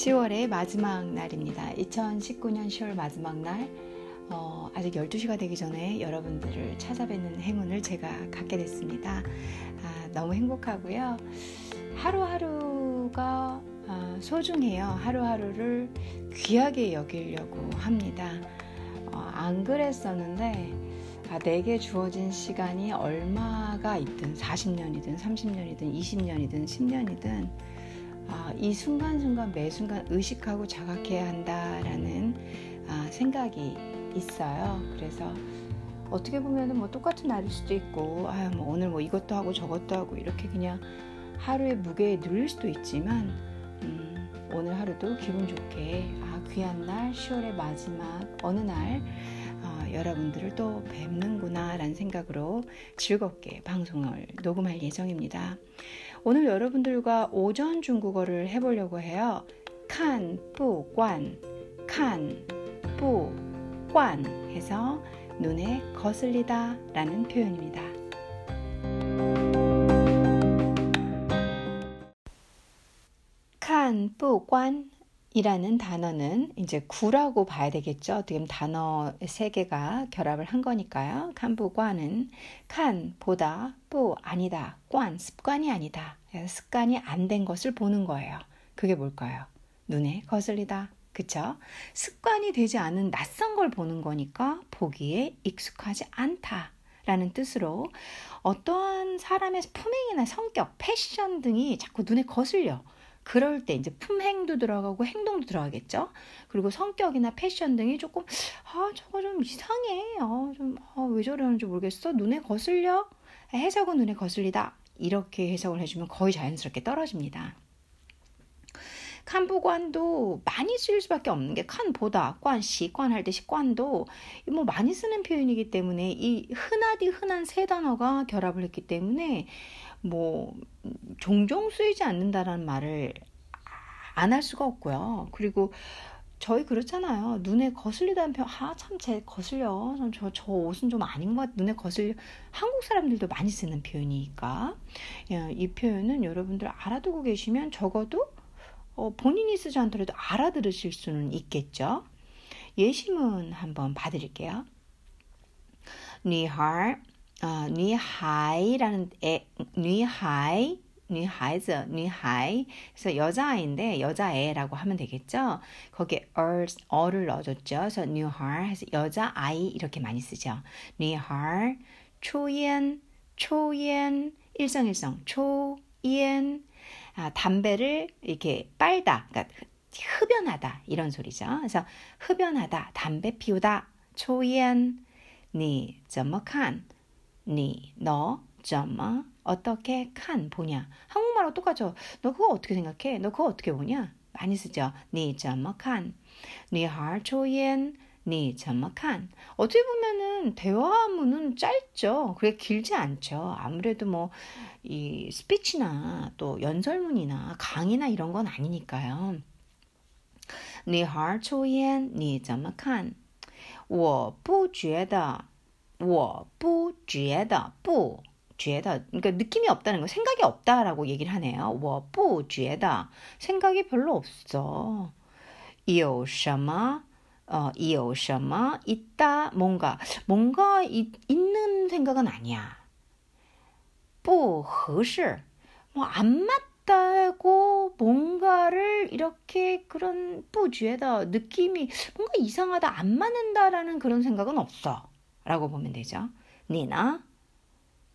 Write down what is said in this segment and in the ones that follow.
10월의 마지막 날입니다. 2019년 10월 마지막 날. 어, 아직 12시가 되기 전에 여러분들을 찾아뵙는 행운을 제가 갖게 됐습니다. 아, 너무 행복하고요. 하루하루가 아, 소중해요. 하루하루를 귀하게 여기려고 합니다. 어, 안 그랬었는데 아, 내게 주어진 시간이 얼마가 있든 40년이든 30년이든 20년이든 10년이든 아, 이 순간순간 매 순간 의식하고 자각해야 한다라는 아, 생각이 있어요. 그래서 어떻게 보면 뭐 똑같은 날일 수도 있고 아, 뭐 오늘 뭐 이것도 하고 저것도 하고 이렇게 그냥 하루의 무게에 눌릴 수도 있지만 음, 오늘 하루도 기분 좋게 아, 귀한 날 10월의 마지막 어느 날 어, 여러분들을 또 뵙는구나 라는 생각으로 즐겁게 방송을 녹음할 예정입니다. 오늘 여러분들과 오전 중국어를 해보려고 해요. 칸, 뿌, 관, 칸, 뿌, 관 해서 눈에 거슬리다 라는 표현입니다. 칸, 뿌, 관 이라는 단어는 이제 구라고 봐야 되겠죠. 보면 단어 세 개가 결합을 한 거니까요. 칸부관은 칸 보다 뿌 아니다 관 습관이 아니다 습관이 안 된 것을 보는 거예요. 그게 뭘까요? 눈에 거슬리다. 그쵸? 습관이 되지 않은 낯선 걸 보는 거니까 보기에 익숙하지 않다. 라는 뜻으로 어떠한 사람의 품행이나 성격, 패션 등이 자꾸 눈에 거슬려. 그럴 때 이제 품행도 들어가고 행동도 들어가겠죠. 그리고 성격이나 패션 등이 조금 아 저거 좀 이상해. 어, 좀왜 아, 저러는지 모르겠어. 눈에 거슬려. 해석은 눈에 거슬리다. 이렇게 해석을 해주면 거의 자연스럽게 떨어집니다. 칸보관도 많이 쓰일 수밖에 없는 게 칸보다 관, 시 관 할 때 시관도 뭐 많이 쓰는 표현이기 때문에 이 흔하디 흔한 세 단어가 결합을 했기 때문에 뭐 종종 쓰이지 않는다라는 말을 안 할 수가 없고요. 그리고 저희 그렇잖아요. 눈에 거슬리다는 표 아, 참, 제 거슬려. 저, 저 옷은 좀 아닌 것 같아. 눈에 거슬려. 한국 사람들도 많이 쓰는 표현이니까. 예, 이 표현은 여러분들 알아두고 계시면 적어도 어, 본인이 쓰지 않더라도 알아들으실 수는 있겠죠. 예시문 한번 봐드릴게요. 니하, 어, 니하이라는, 에, 니하이 女孩子, 女孩. 그래서 여자아이인데 여자애라고 하면 되겠죠. 거기에 er, 어를 넣어줬죠. 그래서 女孩 해서 여자아이 이렇게 많이 쓰죠. 女孩, 초연, 초연, 일성일성, 초연. 아, 담배를 이렇게 빨다, 그러니까 흡연하다 이런 소리죠. 그래서 흡연하다, 담배 피우다, 초연, 你怎么看? 니, 너, 점, 어떻게, 칸, 보냐. 한국말하고 똑같죠. 너 그거 어떻게 생각해? 너 그거 어떻게 보냐? 많이 쓰죠. 니, 점, 칸. 니,孩 抽烟, 니, 점, 칸. 어떻게 보면은 대화문은 짧죠. 그게 길지 않죠. 아무래도 뭐, 이 스피치나 또 연설문이나 강의나 이런 건 아니니까요. 女孩抽烟，你怎么看？我不觉得我不觉得不 觉得 그러니까 느낌이 없다는 거 생각이 없다라고 얘기를 하네요. 我不觉得 생각이 별로 없어. 有什么 어, 有什么 있다 뭔가 뭔가 이, 있는 생각은 아니야. 不合适뭐안 맞다고 뭔가를 이렇게 그런 不觉得 느낌이 뭔가 이상하다 안 맞는다라는 그런 생각은 없어. 라고 보면 되죠. 니나,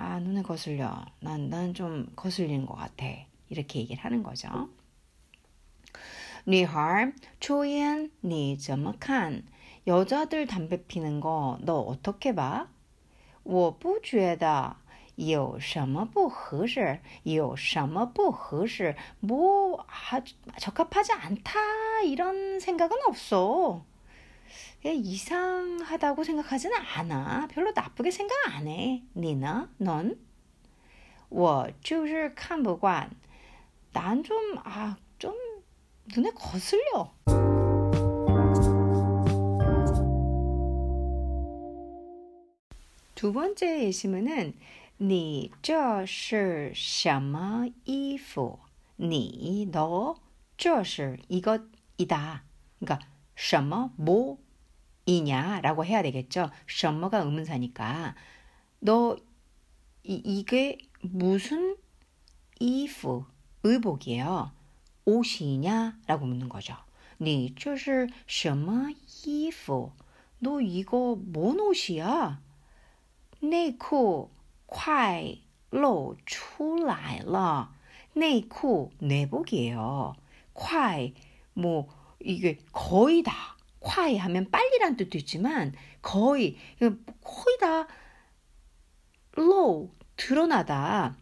아, 눈에 거슬려. 난 난 좀 거슬리는 것 같아. 이렇게 얘기를 하는 거죠. 女孩抽烟你怎么看? 여자들 담배 피는 거 너 어떻게 봐? 我不觉得 有什么不合适有什么不合适뭐 아, 적합하지 않다 이런 생각은 없어. 이상하다고 생각하지는 않아. 별로 나쁘게 생각 안 해. 니나? 넌? 我就是看不惯.난 좀, 아, 좀 눈에 거슬려. 두 번째 예시문은 你这是什么衣服?你너这是 이것이다. 그러니까 什么 뭐 이냐라고 해야 되겠죠. 什么가 의문사니까 너 이, 이게 무슨 이프 의복이에요. 옷이냐라고 묻는 거죠. 你这是什么衣服?너 이거 뭔 옷이야? 内裤快露出来了。内裤 내복이에요. 快뭐 이게 거의 다 콰이 하면 빨리란 뜻도 있지만 거의 거의 다 low 드러나다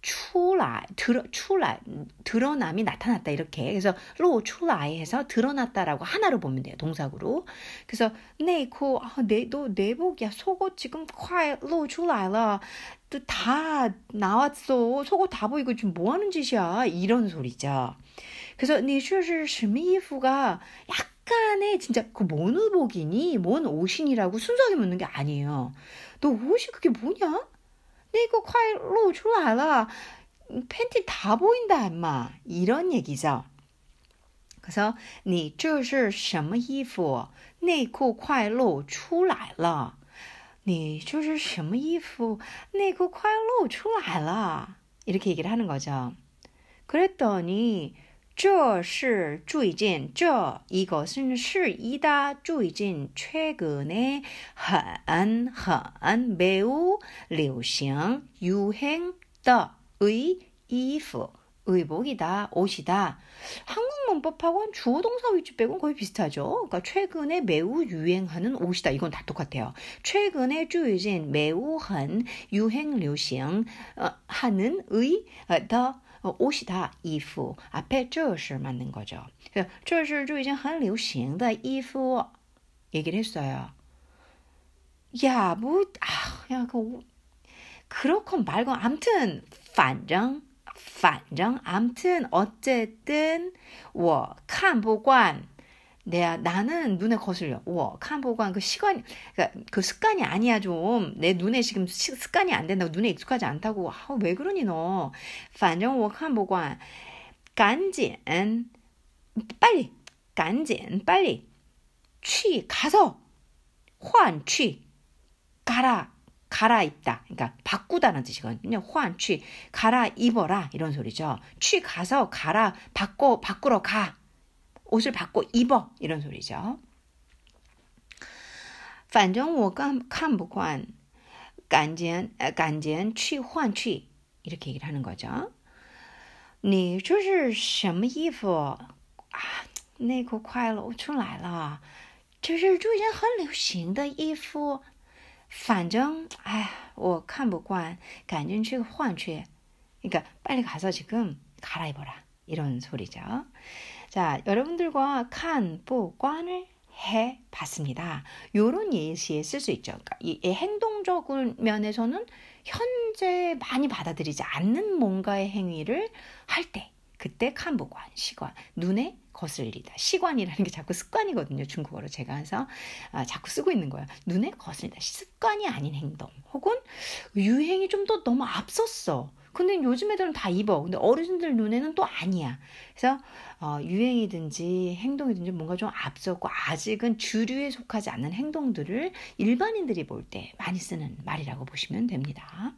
출라 드러 출라 드러남이 나타났다 이렇게. 그래서 로 출라에서 드러났다라고 하나로 보면 돼요 동사구로. 그래서 네코 아, 네, 내도 내복이야. 속옷 지금 콰로 출라라. 다 나왔어. 속옷 다 보이고 지금 뭐 하는 짓이야? 이런 소리죠. 그래서 네, 니 슈슈 스미프가 약 약간의 진짜 그뭔 의복이니 뭔 옷이니라고 순수하게 묻는 게 아니에요 너 옷이 그게 뭐냐 那个快露出来了. 팬티 다 보인다, 엄마. 이런 얘기죠. 그래서 你这是什么衣服?内裤快露出来了.你这是什么衣服?内裤快露出来了. 이렇게 얘기를 하는 거죠. 그랬더니 这是注意键，这 이것은 是一的注意键 최근에 很很 매우 流行 유행的의衣服 의복이다, 옷이다. 한국 문법하고는 주어 동사 위치 빼고는 거의 비슷하죠. 그러니까 최근에 매우 유행하는 옷이다. 이건 다 똑같아요. 최근에 주의진 매우 한 유행 流行 어, 하는 의 더 어, 옷이다, 衣服. 앞에 这是 맞는 거죠. 这是就已经很流行的衣服 얘기를 했어요. 야, 뭐, 아, 야, 그, 그렇건 말건, 암튼, 反正, 反正, 암튼, 어쨌든, 我看不惯, 내가 나는 눈에 거슬려. 우와, 칸보관 그 시간 그러니까 그 습관이 아니야 좀. 내 눈에 지금 시, 습관이 안 된다고 눈에 익숙하지 않다고. 아, 왜 그러니 너? 反正我看不惯.赶紧 빨리 赶紧 빨리 去 가서 换去 가라 갈아입다. 그러니까 바꾸다는 뜻이거든요. 换去 갈아입어라 이런 소리죠. 去 가서 가라 바꿔 바꾸러 가. 옷을 바꿔 입어 이런 소리죠. 反正我看不惯赶紧赶紧去换去 이렇게 얘기를 하는 거죠. 你这是什么衣服啊内裤快露出来了这是最近很流行的衣服 反正哎我看不惯赶紧去换去 그러니까 빨리 가서 지금 갈아입어라 이런 소리죠. 자, 여러분들과 칸, 보, 관을 해 봤습니다. 요런 예시에 쓸 수 있죠. 그러니까 이 행동적 면에서는 현재 많이 받아들이지 않는 뭔가의 행위를 할 때, 그때 칸보관, 시관, 눈에 거슬리다. 시관이라는 게 자꾸 습관이거든요. 중국어로 제가 해서 아, 자꾸 쓰고 있는 거예요. 눈에 거슬리다. 습관이 아닌 행동. 혹은 유행이 좀 더 너무 앞섰어. 근데 요즘 애들은 다 입어. 근데 어르신들 눈에는 또 아니야. 그래서 어, 유행이든지 행동이든지 뭔가 좀 앞섰고 아직은 주류에 속하지 않는 행동들을 일반인들이 볼 때 많이 쓰는 말이라고 보시면 됩니다.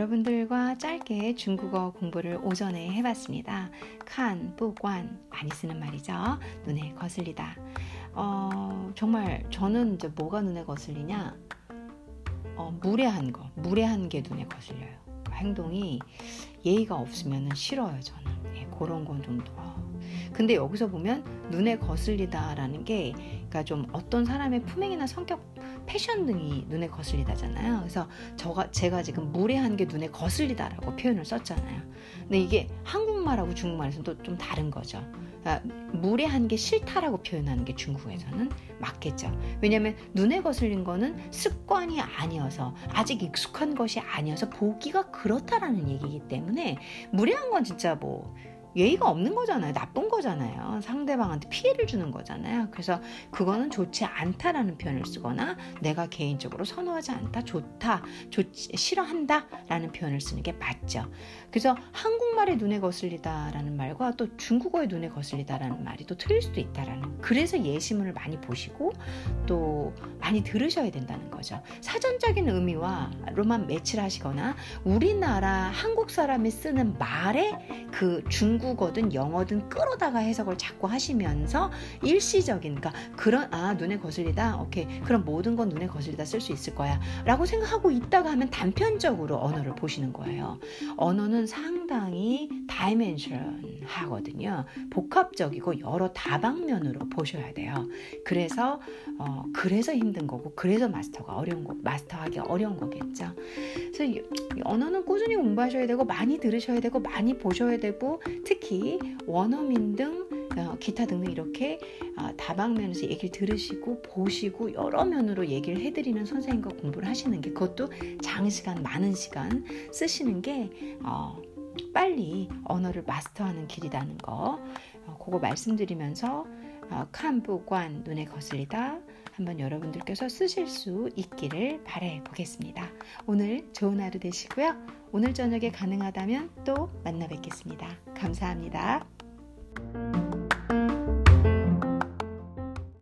여러분들과 짧게 중국어 공부를 오전에 해봤습니다. 칸, 뿌관 많이 쓰는 말이죠. 눈에 거슬리다. 어, 정말 저는 이제 뭐가 눈에 거슬리냐? 어, 무례한 거, 무례한 게 눈에 거슬려요. 행동이 예의가 없으면 싫어요, 저는. 예, 그런 건 좀, 어. 근데 여기서 보면 눈에 거슬리다라는 게 그러니까 좀 어떤 사람의 품행이나 성격, 패션 등이 눈에 거슬리다잖아요. 그래서 저가 제가 지금 무례한 게 눈에 거슬리다라고 표현을 썼잖아요. 근데 이게 한국말하고 중국말에서는 또 좀 다른 거죠. 그러니까 무례한 게 싫다라고 표현하는 게 중국에서는 맞겠죠. 왜냐하면 눈에 거슬린 거는 습관이 아니어서 아직 익숙한 것이 아니어서 보기가 그렇다라는 얘기이기 때문에 무례한 건 진짜 뭐 예의가 없는 거잖아요. 나쁜 거잖아요. 상대방한테 피해를 주는 거잖아요. 그래서 그거는 좋지 않다라는 표현을 쓰거나 내가 개인적으로 선호하지 않다, 좋다, 좋지, 싫어한다 라는 표현을 쓰는 게 맞죠. 그래서 한국말의 눈에 거슬리다 라는 말과 또 중국어의 눈에 거슬리다 라는 말이 또 틀릴 수도 있다라는. 그래서 예시문을 많이 보시고 또 많이 들으셔야 된다는 거죠. 사전적인 의미와 로만 매치를 하시거나 우리나라 한국 사람이 쓰는 말의 그 중 중국어든 영어든 끌어다가 해석을 자꾸 하시면서 일시적인 그러니까 그런 아 눈에 거슬리다? 오케이. 그럼 모든 건 눈에 거슬리다 쓸 수 있을 거야. 라고 생각하고 있다가 하면 단편적으로 언어를 보시는 거예요. 언어는 상당히 다이멘션 하거든요. 복합적이고 여러 다방면으로 보셔야 돼요. 그래서 어, 그래서 힘든 거고 그래서 마스터가 어려운 거 마스터하기 어려운 거겠죠. 그래서 언어는 꾸준히 공부하셔야 되고 많이 들으셔야 되고 많이 보셔야 되고 특히 원어민 등 어, 기타 등등 이렇게 어, 다방면에서 얘기를 들으시고 보시고 여러 면으로 얘기를 해드리는 선생님과 공부를 하시는 게 그것도 장시간 많은 시간 쓰시는 게 어, 빨리 언어를 마스터하는 길이라는 거. 그거 말씀드리면서 칸부관 눈에 거슬리다 한번 여러분들께서 쓰실 수 있기를 바래 보겠습니다. 오늘 좋은 하루 되시고요. 오늘 저녁에 가능하다면 또 만나 뵙겠습니다. 감사합니다.